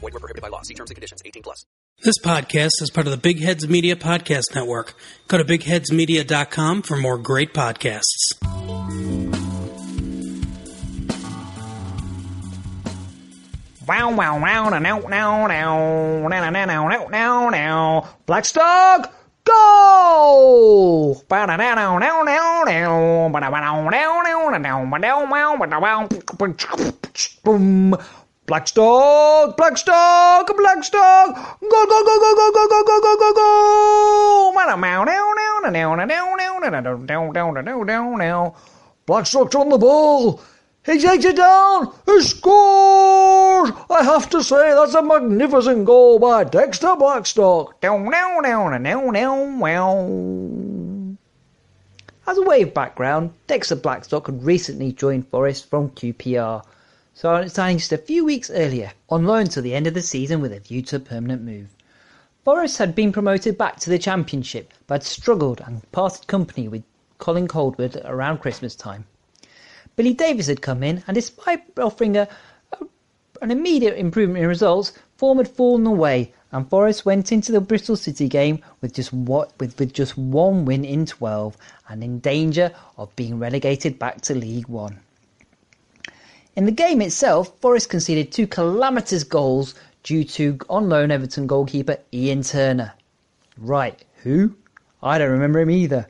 Void were prohibited by law. See terms and conditions. 18 plus. This podcast is part of the Big Heads Media Podcast Network. Go to bigheadsmedia.com for more great podcasts. Wow, wow, wow, now, now, now, now, now, now, now, now, now, now. Blackstock, go! Now, now, now, now, now, now, now, now, now, now, boom. Blackstock, Blackstock, Blackstock, go, go, go, go, go, go, go, go, go, go, go! Blackstock's on the ball. He takes it down. He scores. I have to say that's a magnificent goal by Dexter Blackstock. As a of background, Dexter Blackstock had recently joined Forest from QPR, signing just a few weeks earlier, on loan till the end of the season with a view to a permanent move. Forest had been promoted back to the Championship, but had struggled and parted company with Colin Calderwood around Christmas time. Billy Davies had come in, and despite offering a, a, an immediate improvement in results, form had fallen away, and Forest went into the Bristol City game with just what with, with just one win in twelve, and in danger of being relegated back to League One. In the game itself, Forest conceded two calamitous goals due to on loan Everton goalkeeper Iain Turner. Right, who? I don't remember him either.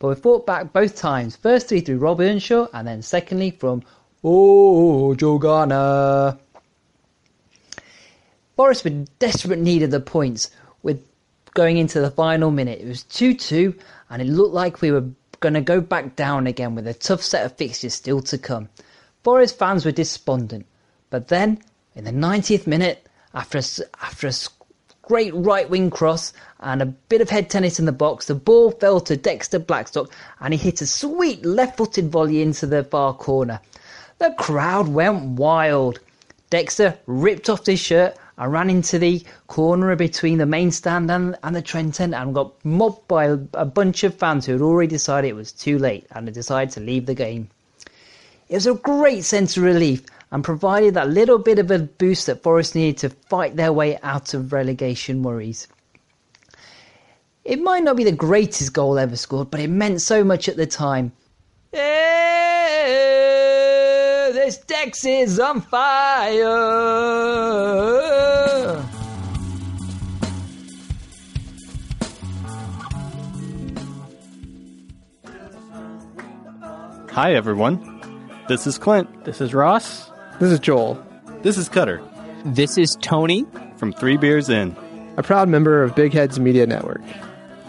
But we fought back both times, firstly through Rob Earnshaw and then secondly from Oh Joe Garner. Forest were desperate need of the points with going into the final minute. It was 2-2 and it looked like we were going to go back down again with a tough set of fixtures still to come. Forest fans were despondent. But then, in the 90th minute, after a, after a great right wing cross and a bit of head tennis in the box, the ball fell to Dexter Blackstock and he hit a sweet left footed volley into the far corner. The crowd went wild. Dexter ripped off his shirt and ran into the corner between the main stand and, and the Trent end and got mobbed by a, a bunch of fans who had already decided it was too late and had decided to leave the game. It was a great sense of relief and provided that little bit of a boost that Forest needed to fight their way out of relegation worries. It might not be the greatest goal ever scored, but it meant so much at the time. This Dex is on fire. Hi, everyone. This is Clint. This is Ross. This is Joel. This is Cutter This is Tony. from Three Beers In. a proud member of Big Heads Media Network.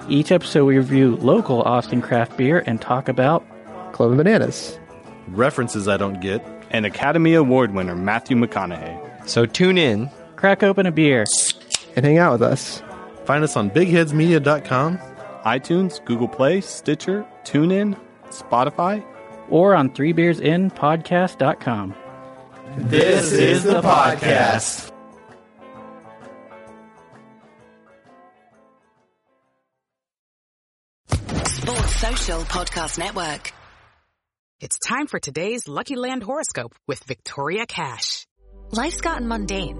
Each episode, we review local Austin craft beer and talk about Clove and Bananas. References I don't get. And Academy Award winner Matthew McConaughey. So tune in. crack open a beer. And hang out with us. Find us on bigheadsmedia.com. iTunes, Google Play, Stitcher, TuneIn, Spotify or on threebeersinpodcast.com. This is the podcast. Sports Social Podcast Network. It's time for today's Lucky Land horoscope with Victoria Cash. Life's gotten mundane